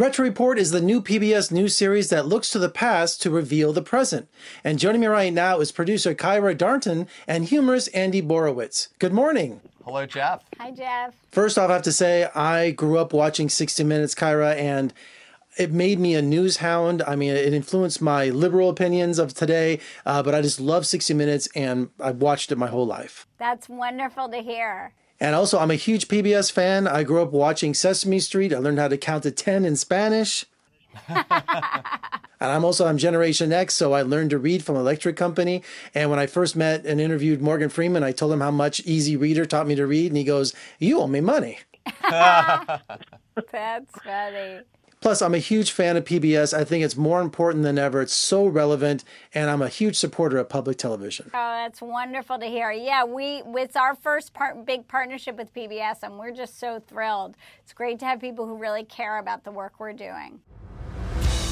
Retro Report is the new PBS news series that looks to the past to reveal the present. And joining me right now is producer Kyra Darnton and humorist Andy Borowitz. Good morning. Hello, Jeff. Hi, Jeff. First off, I have to say, I grew up watching 60 Minutes, Kyra, and it made me a news hound. I mean, it influenced my liberal opinions of today, uh, but I just love 60 Minutes and I've watched it my whole life. That's wonderful to hear. And also, I'm a huge PBS fan. I grew up watching Sesame Street. I learned how to count to 10 in Spanish. and I'm also I'm Generation X, so I learned to read from Electric Company. And when I first met and interviewed Morgan Freeman, I told him how much Easy Reader taught me to read, and he goes, "You owe me money." That's funny. Plus, I'm a huge fan of PBS. I think it's more important than ever. It's so relevant, and I'm a huge supporter of public television. Oh, that's wonderful to hear. Yeah, we it's our first part, big partnership with PBS, and we're just so thrilled. It's great to have people who really care about the work we're doing.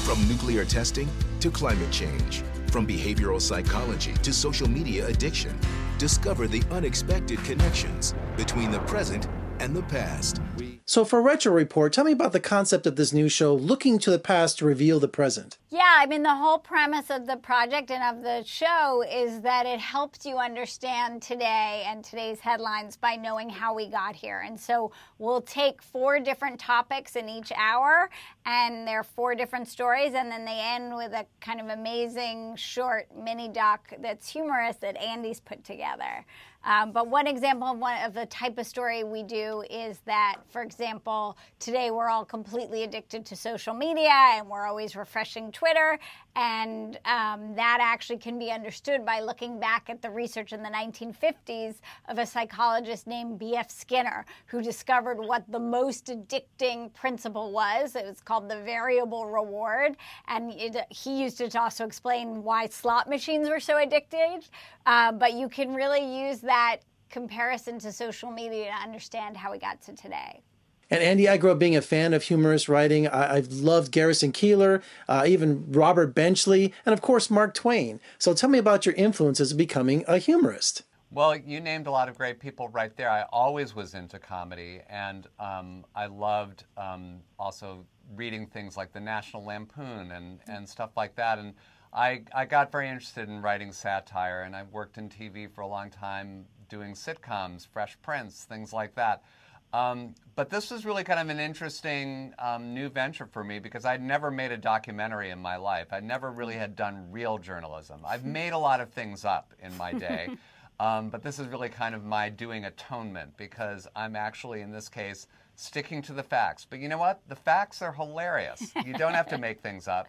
From nuclear testing to climate change, from behavioral psychology to social media addiction, discover the unexpected connections between the present and the past. So, for Retro Report, tell me about the concept of this new show, looking to the past to reveal the present. Yeah, I mean, the whole premise of the project and of the show is that it helps you understand today and today's headlines by knowing how we got here. And so we'll take four different topics in each hour, and they're four different stories, and then they end with a kind of amazing short mini doc that's humorous that Andy's put together. Um, but one example of one of the type of story we do is that, for example, today we're all completely addicted to social media and we're always refreshing Twitter. And um, that actually can be understood by looking back at the research in the 1950s of a psychologist named B.F. Skinner, who discovered what the most addicting principle was. It was called the variable reward. And it, he used it to also explain why slot machines were so addicted. Uh, but you can really use that comparison to social media to understand how we got to today. And Andy, I grew up being a fan of humorous writing. I, have loved Garrison Keillor, uh, even Robert Benchley, and of course Mark Twain. So tell me about your influences becoming a humorist. Well, you named a lot of great people right there. I always was into comedy, and um, I loved um, also reading things like the National Lampoon and, and stuff like that. And I, I got very interested in writing satire, and I worked in TV for a long time doing sitcoms, Fresh Prince, things like that. Um, but this was really kind of an interesting um, new venture for me because I'd never made a documentary in my life. I never really had done real journalism. I've made a lot of things up in my day, um, but this is really kind of my doing atonement because I'm actually, in this case, sticking to the facts. But you know what? The facts are hilarious. You don't have to make things up.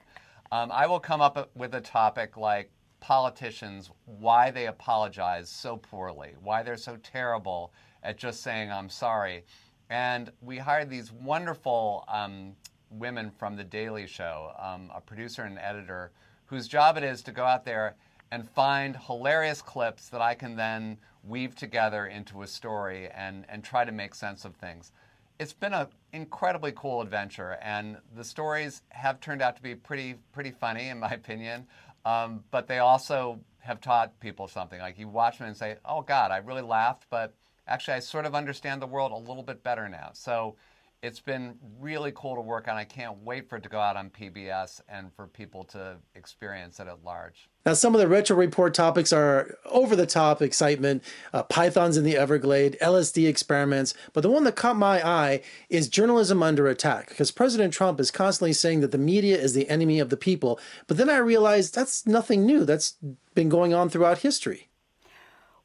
Um, I will come up with a topic like politicians, why they apologize so poorly, why they're so terrible at just saying, I'm sorry. And we hired these wonderful um, women from The Daily Show, um, a producer and editor, whose job it is to go out there and find hilarious clips that I can then weave together into a story and, and try to make sense of things. It's been an incredibly cool adventure, and the stories have turned out to be pretty pretty funny, in my opinion. Um, but they also have taught people something. Like you watch them and say, "Oh God, I really laughed," but actually, I sort of understand the world a little bit better now. So it's been really cool to work on. I can't wait for it to go out on PBS and for people to experience it at large. Now, some of the retro report topics are over the top excitement, uh, pythons in the Everglade, LSD experiments. But the one that caught my eye is journalism under attack, because President Trump is constantly saying that the media is the enemy of the people. But then I realized that's nothing new. That's been going on throughout history.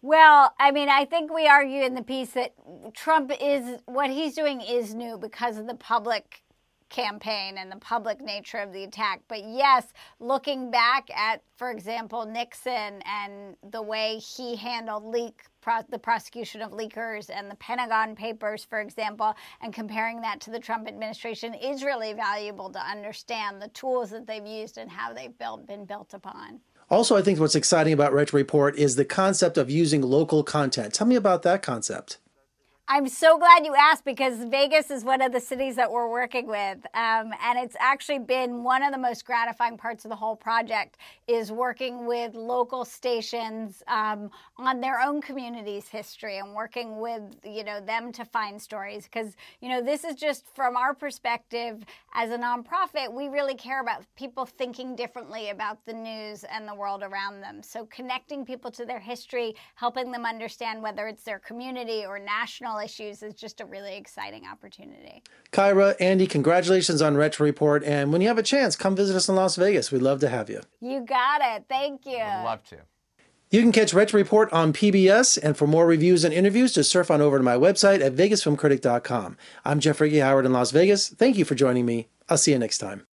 Well, I mean, I think we argue in the piece that Trump is what he's doing is new because of the public campaign and the public nature of the attack. But yes, looking back at, for example, Nixon and the way he handled leak the prosecution of leakers and the Pentagon Papers, for example, and comparing that to the Trump administration is really valuable to understand the tools that they've used and how they've built, been built upon. Also, I think what's exciting about Retro Report is the concept of using local content. Tell me about that concept. I'm so glad you asked because Vegas is one of the cities that we're working with, um, and it's actually been one of the most gratifying parts of the whole project is working with local stations um, on their own community's history and working with you know them to find stories because you know this is just from our perspective as a nonprofit, we really care about people thinking differently about the news and the world around them. So connecting people to their history, helping them understand whether it's their community or national issues is just a really exciting opportunity. Kyra, Andy, congratulations on Retro Report. And when you have a chance, come visit us in Las Vegas. We'd love to have you. You got it. Thank you. I'd love to. You can catch Retro Report on PBS, and for more reviews and interviews, just surf on over to my website at vegasfilmcritic.com. I'm Jeffrey Howard in Las Vegas. Thank you for joining me. I'll see you next time.